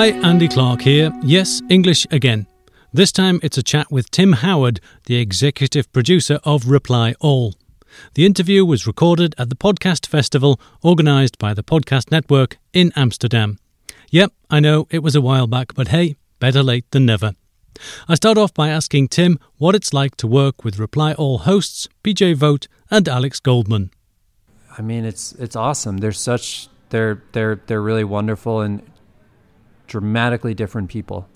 Hi, Andy Clark here. Yes, English again. This time it's a chat with Tim Howard, the executive producer of Reply All. The interview was recorded at the Podcast Festival organised by the Podcast Network in Amsterdam. Yep, I know it was a while back, but hey, better late than never. I start off by asking Tim what it's like to work with Reply All hosts PJ Vogt and Alex Goldman. I mean, it's it's awesome. They're such they're they're they're really wonderful and dramatically different people.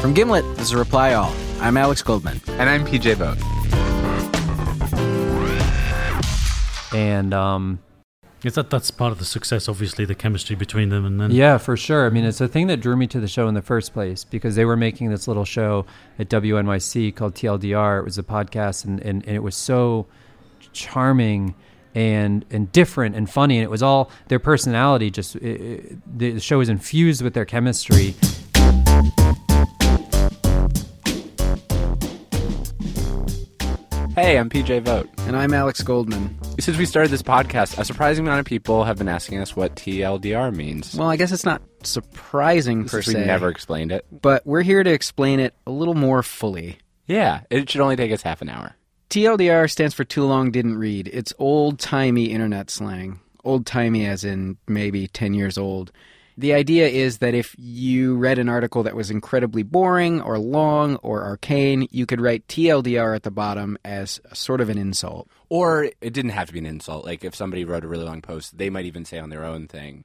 From Gimlet, this is Reply All. I'm Alex Goldman. And I'm PJ Vogt. And um, Is that that's part of the success, obviously, the chemistry between them, and then yeah, for sure. I mean, it's the thing that drew me to the show in the first place because they were making this little show at WNYC called TLDR. It was a podcast, and, and, and it was so charming and and different and funny, and it was all their personality. Just it, it, the show was infused with their chemistry. Hey, I'm PJ Vogt. And I'm Alex Goldman. Since we started this podcast, a surprising amount of people have been asking us what TLDR means. Well, I guess it's not surprising per Since we se, never explained it. but we're here to explain it a little more fully. Yeah, it should only take us half an hour. TLDR stands for Too Long Didn't Read. It's old timey internet slang. Old timey, as in maybe 10 years old. The idea is that if you read an article that was incredibly boring or long or arcane, you could write TLDR at the bottom as sort of an insult. Or it didn't have to be an insult. Like if somebody wrote a really long post, they might even say on their own thing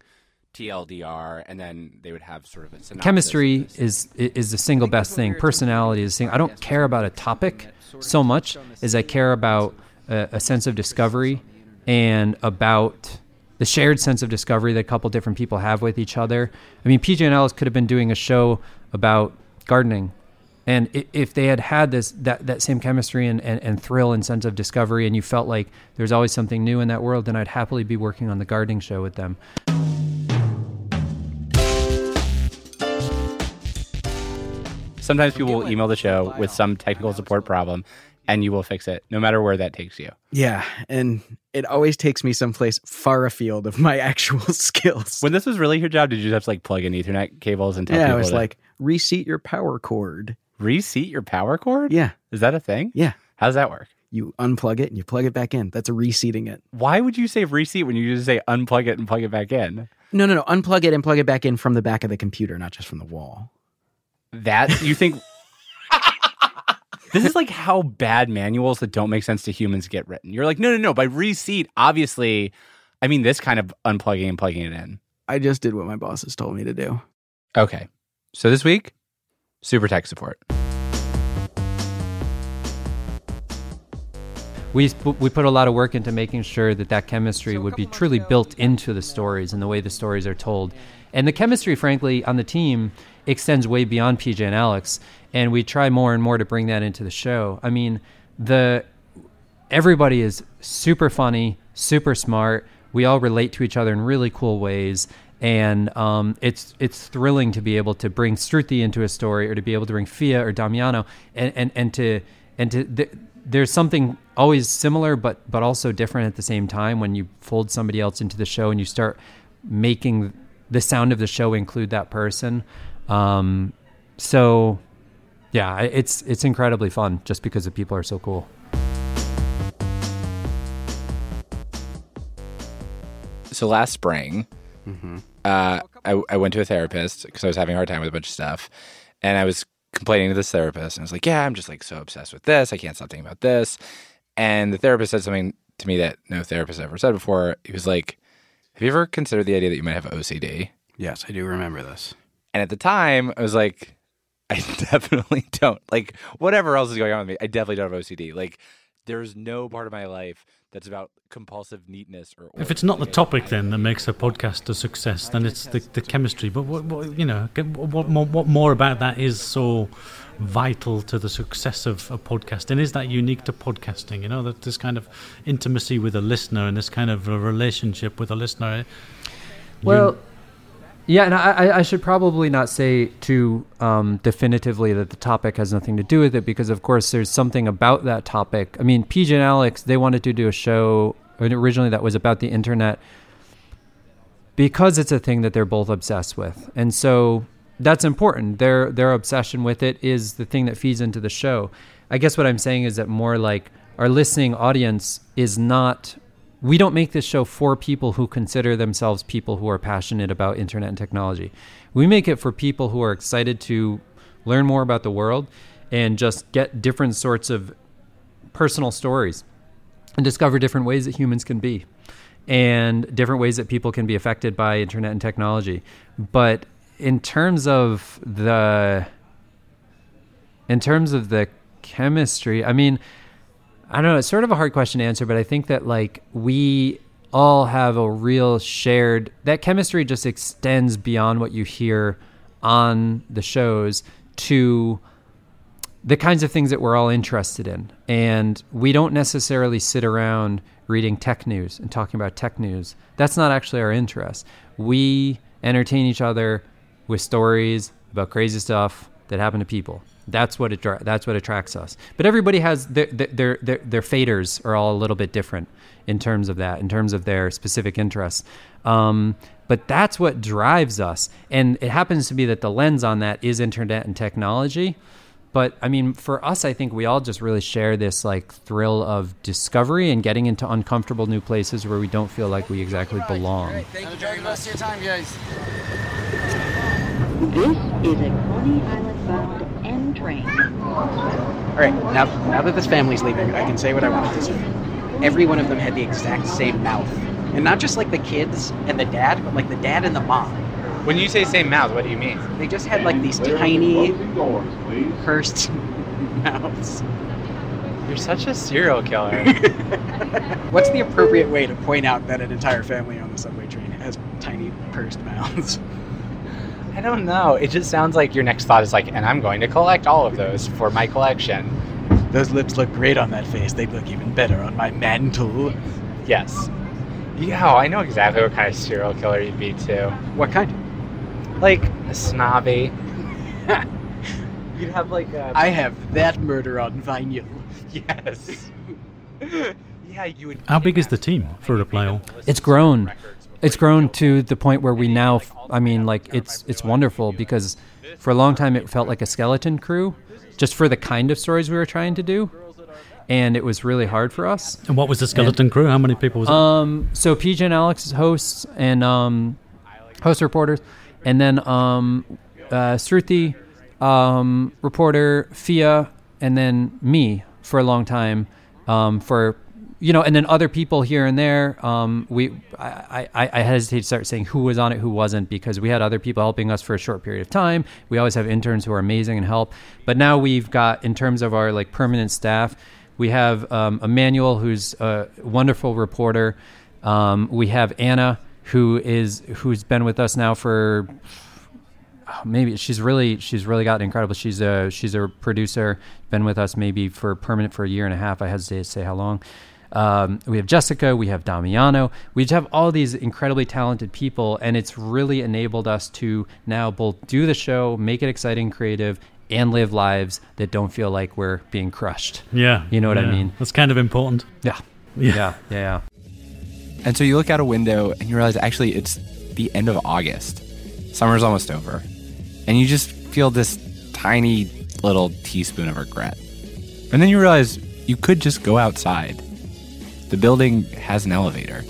TLDR, and then they would have sort of a synopsis. chemistry is is the single best thing. Personality is the thing. I don't care about a topic so much as I care about a, a sense of discovery and about the shared sense of discovery that a couple different people have with each other. I mean, PJ and Alex could have been doing a show about gardening. And if they had had this that, that same chemistry and, and, and thrill and sense of discovery, and you felt like there's always something new in that world, then I'd happily be working on the gardening show with them. Sometimes people will email the show with some technical support problem, and you will fix it, no matter where that takes you. Yeah, and it always takes me someplace far afield of my actual skills. When this was really your job, did you just have to like plug in Ethernet cables and tell yeah, people I was to like, reseat your power cord. reseat your power cord? Yeah, Is that a thing? yeah. How does that work? You unplug it and you plug it back in. That's reseating it. Why would you say reseat when you just say unplug it and plug it back in? No, no, no. Unplug it and plug it back in from the back of the computer, not just from the wall. That you think This is like how bad manuals that don't make sense to humans get written. You're like, no, no, no. By reseat, obviously, I mean this kind of unplugging and plugging it in. I just did what my bosses told me to do. Okay. So this week, super tech support. we we put a lot of work into making sure that that chemistry would be truly built into the stories and the way the stories are told. And the chemistry, frankly, on the team extends way beyond PJ and Alex, and we try more and more to bring that into the show. I mean, the everybody is super funny, super smart. We all relate to each other in really cool ways, and um, it's it's thrilling to be able to bring Sruthi into a story, or to be able to bring Phia or Damiano, and and and to and to th- there's something always similar, but but also different at the same time when you fold somebody else into the show and you start making the sound of the show include that person. Um, so yeah, it's it's incredibly fun just because the people are so cool. So last spring, uh, I, I went to a therapist because I was having a hard time with a bunch of stuff, and I was complaining to this therapist, and I was like, "Yeah, I'm just like so obsessed with this. I can't stop thinking about this." And the therapist said something to me that no therapist ever said before. He was like, "Have you ever considered the idea that you might have OCD?" Yes, I do remember this. And at the time, I was like, I definitely don't. Like, whatever else is going on with me, I definitely don't have OCD. Like, there's no part of my life that's about compulsive neatness or. If it's not the topic then that makes a podcast a success, then it's the, the chemistry. But what, what you know, get- what more, what more about that is so vital to the success of a podcast, and is that unique to podcasting? You know, that this kind of intimacy with a listener and this kind of a relationship with a listener. You- Well, yeah, and I, I- should probably not say too um, definitively that the topic has nothing to do with it because, of course, there's something about that topic. I mean, PJ and Alex, they wanted to do a show originally that was about the internet because it's a thing that they're both obsessed with. And so that's important. Their their obsession with it is the thing that feeds into the show. I guess what I'm saying is that more like our listening audience is not we don't make this show for people who consider themselves people who are passionate about internet and technology. We make it for people who are excited to learn more about the world and just get different sorts of personal stories and discover different ways that humans can be and different ways that people can be affected by internet and technology. But in terms of the in terms of the chemistry, I mean, I don't know, it's sort of a hard question to answer, but I think that like we all have a real shared that chemistry just extends beyond what you hear on the shows to the kinds of things that we're all interested in. And we don't necessarily sit around reading tech news and talking about tech news. That's not actually our interest. We entertain each other with stories about crazy stuff that happen to people. That's what it that's what attracts us. But everybody has their their their their faders are all a little bit different in terms of that, in terms of their specific interests. Um, but that's what drives us, and it happens to be that the lens on that is internet and technology. But I mean, for us, I think we all just really share this like thrill of discovery and getting into uncomfortable new places where we don't feel like we exactly belong. Thank you. Enjoy the rest of your time, guys. This is a Coney Island bound N train. All right, now now that this family's leaving, I can say what I wanted to say. Every one of them had the exact same mouth, and not just like the kids and the dad, but like the dad and the mom. When you say same mouth, what do you mean? They just had like these tiny pursed mouths. You're such a serial killer. What's the appropriate way to point out that an entire family on the subway train has tiny pursed mouths? I don't know. It just sounds like your next thought is like, and I'm going to collect all of those for my collection. Those lips look great on that face. They'd look even better on my mantle. Yes. Yeah, I know exactly what kind of serial killer you'd be too. What kind? Like a snobby. you'd have like a. I have that murder on vinyl. Yes. yeah, you would. How big is the team for Reply All? It's grown. It's grown to the point where we now, I mean, like it's it's wonderful because for a long time it felt like a skeleton crew, just for the kind of stories we were trying to do, and it was really hard for us. And what was the skeleton crew? How many people was it? Um, so PJ and Alex hosts and um, host reporters, and then um, uh, Sruthi, um, reporter, Phia, and then me for a long time. Um, for you know, and then other people here and there. Um, we, I, I, I hesitate to start saying who was on it, who wasn't, because we had other people helping us for a short period of time. We always have interns who are amazing and help. But now we've got, in terms of our like permanent staff, we have um, Emmanuel, who's a wonderful reporter. Um, we have Anna, who is who's been with us now for oh, maybe she's really she's really gotten incredible. She's a she's a producer, been with us maybe for permanent for a year and a half. I hesitate to say how long. Um, we have Jessica, we have Damiano. We just have all these incredibly talented people, and it's really enabled us to now both do the show, make it exciting, creative, and live lives that don't feel like we're being crushed. yeah. you know what I mean. That's kind of important. Yeah, Yeah. yeah, yeah. yeah. And so you look out a window and you realize actually it's the end of August. Summer's almost over. And you just feel this tiny little teaspoon of regret. And then you realize you could just go outside. The building has an elevator.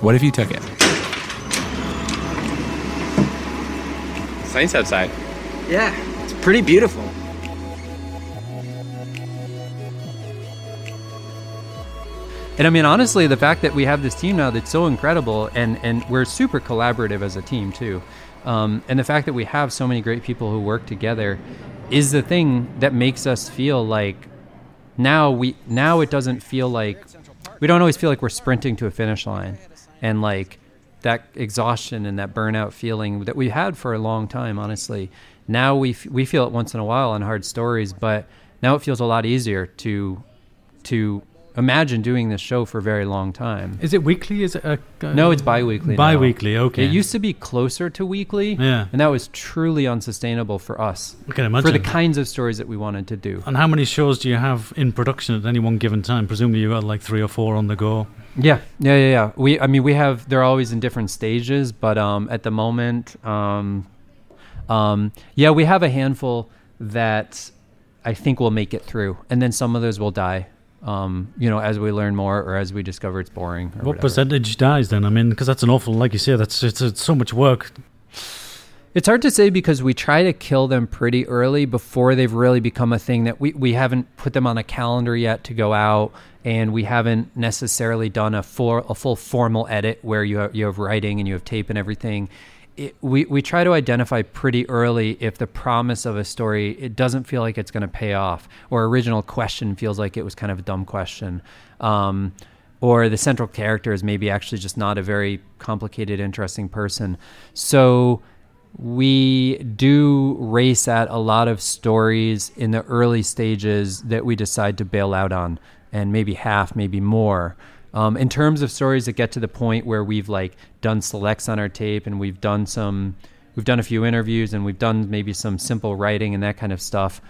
What if you took it? It's nice outside. Yeah, it's pretty beautiful. And I mean, honestly, the fact that we have this team now that's so incredible, and and we're super collaborative as a team too, um, and the fact that we have so many great people who work together, is the thing that makes us feel like now we now it doesn't feel like we don't always feel like we're sprinting to a finish line, and like that exhaustion and that burnout feeling that we had for a long time. Honestly, now we f- we feel it once in a while on hard stories, but now it feels a lot easier to to imagine doing this show for a very long time. Is it weekly? Is it a, uh, No, it's bi-weekly. now. Bi-weekly, okay. It used to be closer to weekly, Yeah. and that was truly unsustainable for us I can imagine for the kinds of stories that we wanted to do. and how many shows do you have in production at any one given time? Presumably you got like three or four on the go. Yeah, yeah, yeah, yeah. We, I mean, we have. They're always in different stages, but um, at the moment, um, um, yeah, we have a handful that I think will make it through, and then some of those will die. Um, you know, as we learn more or as we discover it's boring. Or What whatever. percentage dies then? I mean, because that's an awful, like you say, that's it's, it's so much work. It's hard to say because we try to kill them pretty early before they've really become a thing that we, we haven't put them on a calendar yet to go out and we haven't necessarily done a full a full formal edit where you have, you have writing and you have tape and everything. It, we, we try to identify pretty early if the promise of a story it doesn't feel like it's going to pay off or original question feels like it was kind of a dumb question. Um, or the central character is maybe actually just not a very complicated interesting person. So we do race at a lot of stories in the early stages that we decide to bail out on and maybe half maybe more um, in terms of stories that get to the point where we've like done selects on our tape and we've done some we've done a few interviews and we've done maybe some simple writing and that kind of stuff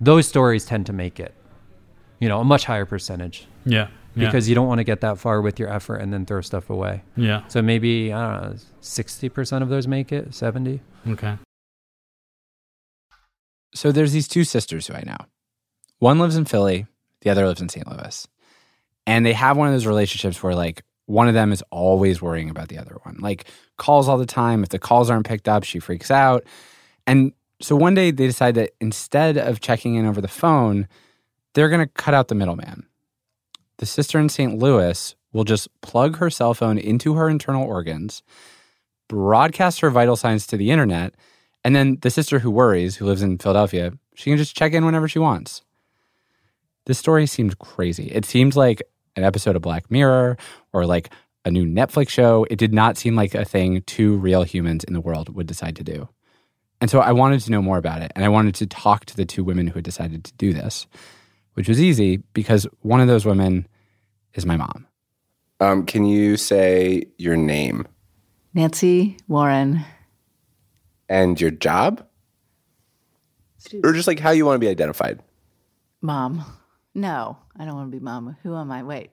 those stories tend to make it you know a much higher percentage Yeah. yeah, because you don't want to get that far with your effort and then throw stuff away yeah. so maybe i don't know 60% of those make it 70 Okay. So there's these two sisters who I know. One lives in Philly, the other lives in St. Louis. And they have one of those relationships where like one of them is always worrying about the other one. Like calls all the time. If the calls aren't picked up, she freaks out. And so one day they decide that instead of checking in over the phone, they're going to cut out the middleman. The sister in St. Louis will just plug her cell phone into her internal organs, broadcast her vital signs to the internet, and then the sister who worries, who lives in Philadelphia, she can just check in whenever she wants. This story seemed crazy. It seemed like an episode of Black Mirror or like a new Netflix show. It did not seem like a thing two real humans in the world would decide to do. And so I wanted to know more about it. And I wanted to talk to the two women who had decided to do this, which was easy because one of those women is my mom. Um, can you say your name Nancy Warren. and your job? Or just like how you want to be identified? Mom. No, I don't want to be mama. Who am I? Wait.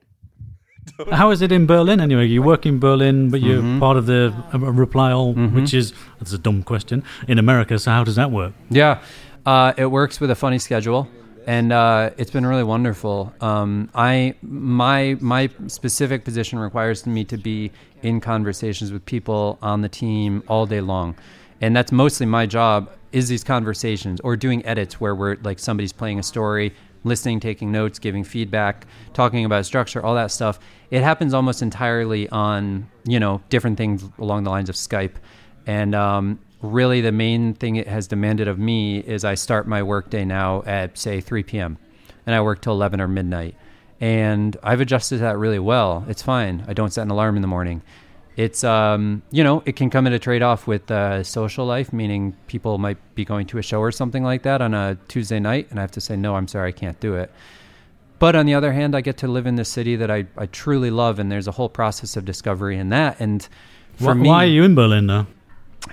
How is it in Berlin anyway? You work in Berlin, but you're Mm-hmm. part of the uh, Reply All, which is that's a dumb question in America. So how does that work? Yeah, uh, it works with a funny schedule, and uh, it's been really wonderful. Um, I my my specific position requires me to be in conversations with people on the team all day long, and that's mostly my job. Is these conversations or doing edits where we're like somebody's playing a story, listening, taking notes, giving feedback, talking about structure, all that stuff. It happens almost entirely on you know different things along the lines of Skype. And um, really, the main thing it has demanded of me is I start my workday now at, say, 3 p.m. and I work till 11 or midnight. And I've adjusted that really well. It's fine. I don't set an alarm in the morning. It's, um, you know, it can come at a trade off with uh, social life, meaning people might be going to a show or something like that on a Tuesday night, and I have to say, no, I'm sorry, I can't do it. But on the other hand, I get to live in this city that I, I truly love, and there's a whole process of discovery in that. And for Why, me, why are you in Berlin though?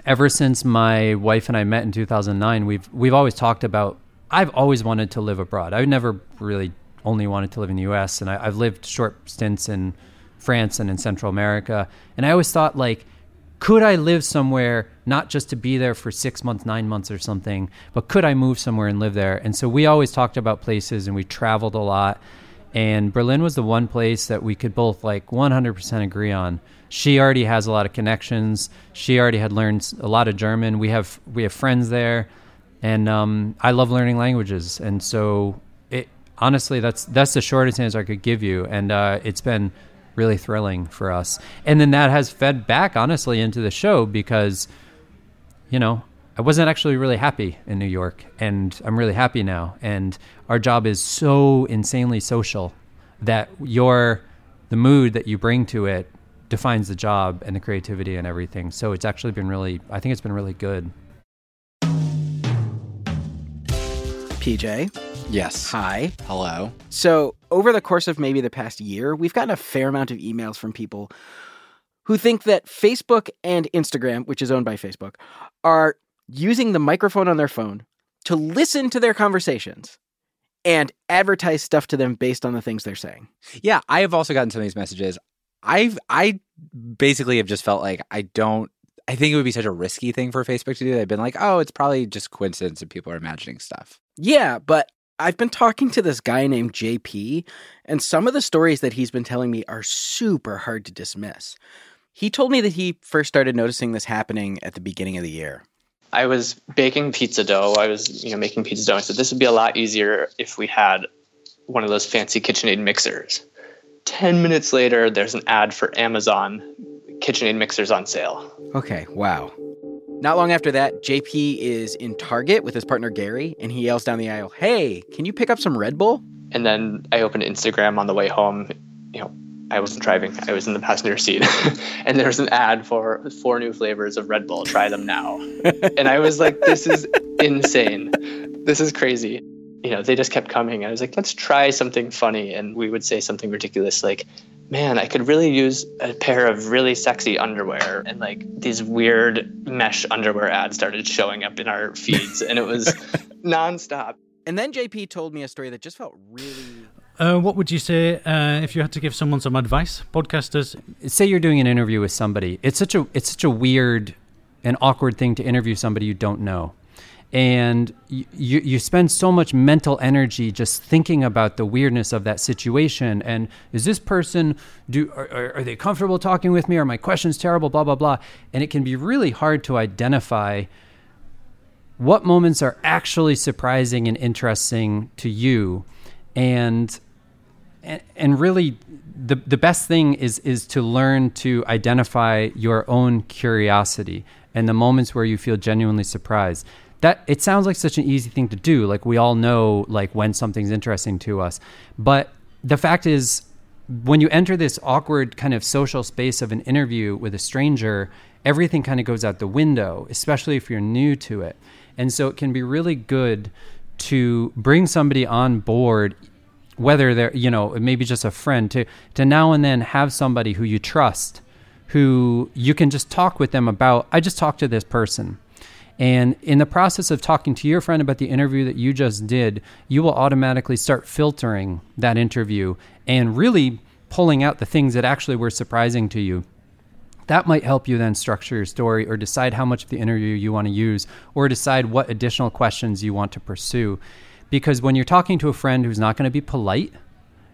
ever since my wife and I met in 2009, we've we've always talked about. I've always wanted to live abroad. I never really only wanted to live in the U.S. and I, I've lived short stints in France and in Central America. And I always thought like, could I live somewhere not just to be there for six months, nine months or something, but could I move somewhere and live there? And so we always talked about places and we traveled a lot. And Berlin was the one place that we could both like 100% agree on. She already has a lot of connections. She already had learned a lot of German. We have we have friends there, and um, I love learning languages. And so, it honestly, that's that's the shortest answer I could give you. And uh, it's been really thrilling for us. And then that has fed back honestly into the show because, you know, I wasn't actually really happy in New York, and I'm really happy now. And our job is so insanely social that your the mood that you bring to it defines the job and the creativity and everything. So it's actually been really, I think it's been really good. PJ, Yes. Hi. Hello. So, over the course of maybe the past year, we've gotten a fair amount of emails from people who think that Facebook and Instagram, which is owned by Facebook, are using the microphone on their phone to listen to their conversations and advertise stuff to them based on the things they're saying. Yeah, I have also gotten some of these messages. I've I basically have just felt like I don't I think it would be such a risky thing for Facebook to do. They've been like, oh, it's probably just coincidence and people are imagining stuff. Yeah, but I've been talking to this guy named JP, and some of the stories that he's been telling me are super hard to dismiss. He told me that he first started noticing this happening at the beginning of the year. I was baking pizza dough. I was, you know, making pizza dough. I said this would be a lot easier if we had one of those fancy KitchenAid mixers. 10 minutes later, there's an ad for Amazon KitchenAid mixers on sale. Okay, wow. Not long after that, JP is in Target with his partner Gary, and he yells down the aisle, Hey, can you pick up some Red Bull? And then I opened Instagram on the way home. You know, I wasn't driving, I was in the passenger seat. and there's an ad for four new flavors of Red Bull. Try them now. and I was like, This is insane. This is crazy you know, they just kept coming. I was like, let's try something funny. And we would say something ridiculous like, man, I could really use a pair of really sexy underwear. And like these weird mesh underwear ads started showing up in our feeds, and it was nonstop. And then JP told me a story that just felt really. Uh, what would you say uh, if you had to give someone some advice, podcasters? Say you're doing an interview with somebody. It's such a it's such a weird and awkward thing to interview somebody you don't know and you, you spend so much mental energy just thinking about the weirdness of that situation. And is this person do are, are they comfortable talking with me? Are my questions terrible? Blah blah blah. And it can be really hard to identify what moments are actually surprising and interesting to you. And and, and really the the best thing is is to learn to identify your own curiosity and the moments where you feel genuinely surprised that it sounds like such an easy thing to do. Like we all know like when something's interesting to us. But the fact is when you enter this awkward kind of social space of an interview with a stranger everything kind of goes out the window especially if you're new to it. And so it can be really good to bring somebody on board whether they're you know maybe just a friend to to now and then have somebody who you trust who you can just talk with them about i just talked to this person and in the process of talking to your friend about the interview that you just did, you will automatically start filtering that interview and really pulling out the things that actually were surprising to you. That might help you then structure your story or decide how much of the interview you want to use or decide what additional questions you want to pursue. Because when you're talking to a friend who's not going to be polite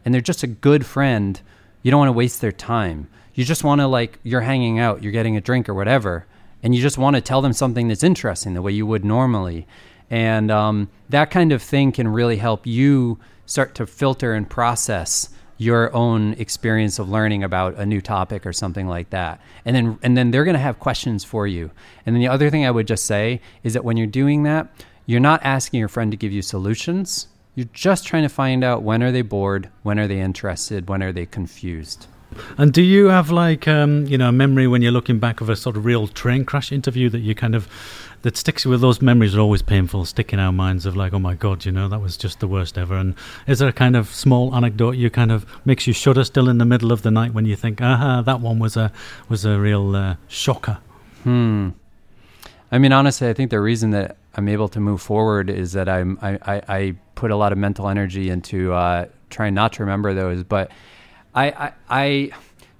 and they're just a good friend, you don't want to waste their time. You just want to, like, you're hanging out, you're getting a drink or whatever and you just want to tell them something that's interesting the way you would normally. And um, that kind of thing can really help you start to filter and process your own experience of learning about a new topic or something like that. And then and then they're going to have questions for you. And then the other thing I would just say is that when you're doing that, you're not asking your friend to give you solutions. You're just trying to find out when are they bored, when are they interested, when are they confused. And do you have like um, you know a memory when you're looking back of a sort of real train crash interview that you kind of that sticks with those memories are always painful, stick in our minds of like, oh my god, you know that was just the worst ever. And is there a kind of small anecdote you kind of makes you shudder still in the middle of the night when you think, aha, that one was a was a real uh, shocker. Hmm. I mean, honestly, I think the reason that I'm able to move forward is that I'm I, I, I put a lot of mental energy into uh, trying not to remember those, but I, I, I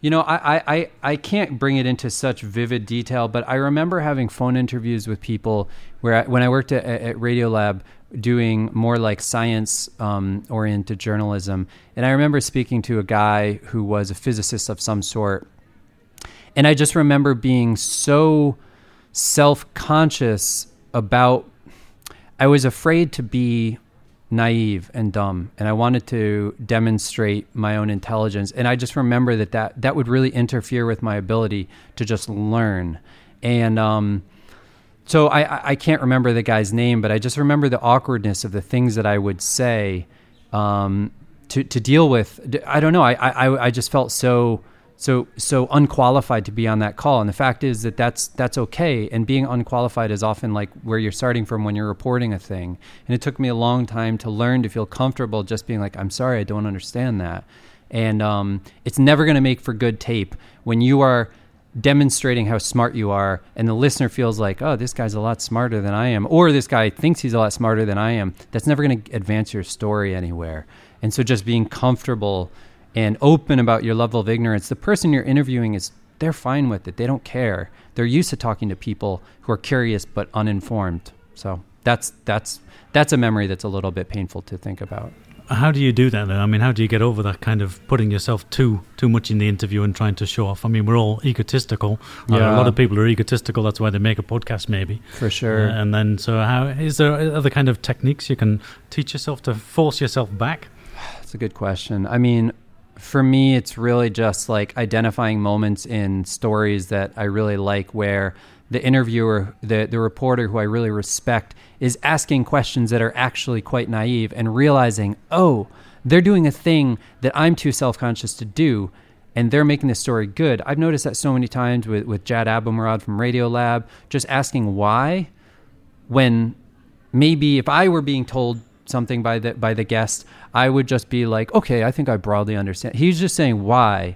you know, I, I, I can't bring it into such vivid detail, but I remember having phone interviews with people where I, when I worked at, at Radiolab doing more like science um, oriented journalism. And I remember speaking to a guy who was a physicist of some sort. And I just remember being so self conscious about, I was afraid to be naive and dumb and i wanted to demonstrate my own intelligence and i just remember that that, that would really interfere with my ability to just learn and um, so I, I can't remember the guy's name but i just remember the awkwardness of the things that i would say um, to, to deal with. I don't know I, I, I just felt so so so unqualified to be on that call. And the fact is that that's that's okay. And being unqualified is often like where you're starting from when you're reporting a thing. And it took me a long time to learn to feel comfortable just being like i'm sorry i don't understand that. And um, it's never going to make for good tape when you are demonstrating how smart you are and the listener feels like oh this guy's a lot smarter than i am or this guy thinks he's a lot smarter than i am that's never going to advance your story anywhere. And so just being comfortable and open about your level of ignorance, the person you're interviewing is they're fine with it. They don't care. They're used to talking to people who are curious but uninformed. So that's that's that's a memory that's a little bit painful to think about. How do you do that? Though? I mean, how do you get over that kind of putting yourself too too much in the interview and trying to show off? I mean, we're all egotistical. Yeah. a lot of people are egotistical. That's why they make a podcast, maybe. For sure. Uh, and then, so how is there other kind of techniques you can teach yourself to force yourself back? That's a good question. I mean, for me, it's really just like identifying moments in stories that I really like where the interviewer, the, the reporter who I really respect, is asking questions that are actually quite naive and realizing, oh, they're doing a thing that I'm too self conscious to do, and they're making the story good. I've noticed that so many times with, with Jad Abumrad from Radiolab, just asking why, when maybe if I were being told something by the by the guest, I would just be like, okay, I think I broadly understand. He's just saying why,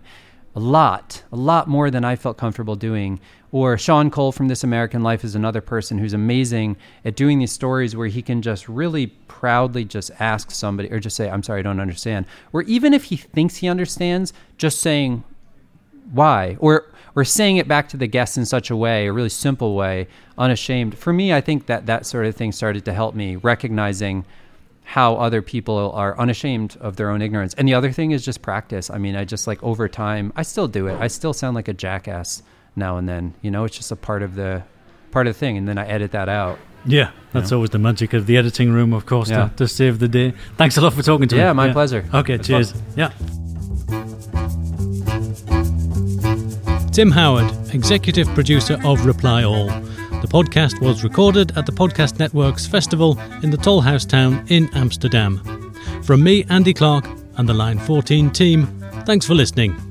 a lot, a lot more than I felt comfortable doing. Or Sean Cole from This American Life is another person who's amazing at doing these stories where he can just really proudly just ask somebody or just say, I'm sorry, I don't understand. Or even if he thinks he understands, just saying why or or saying it back to the guests in such a way, a really simple way, unashamed. For me, I think that that sort of thing started to help me recognizing how other people are unashamed of their own ignorance. And the other thing is just practice. I mean, I just like over time, I still do it. I still sound like a jackass now and then. You know, it's just a part of the part of the thing, and then I edit that out. Yeah, that's always the magic of the editing room, of course, yeah. to, to, save the day. Thanks a lot for talking to yeah, me. My yeah, my pleasure. Okay, cheers. Fun. Yeah. Tim Howard, executive producer of Reply All. The podcast was recorded at the Podcast Network's festival in the Tolhuistuin in Amsterdam. From me, Andy Clark, and the Lijn 14 team, thanks for listening.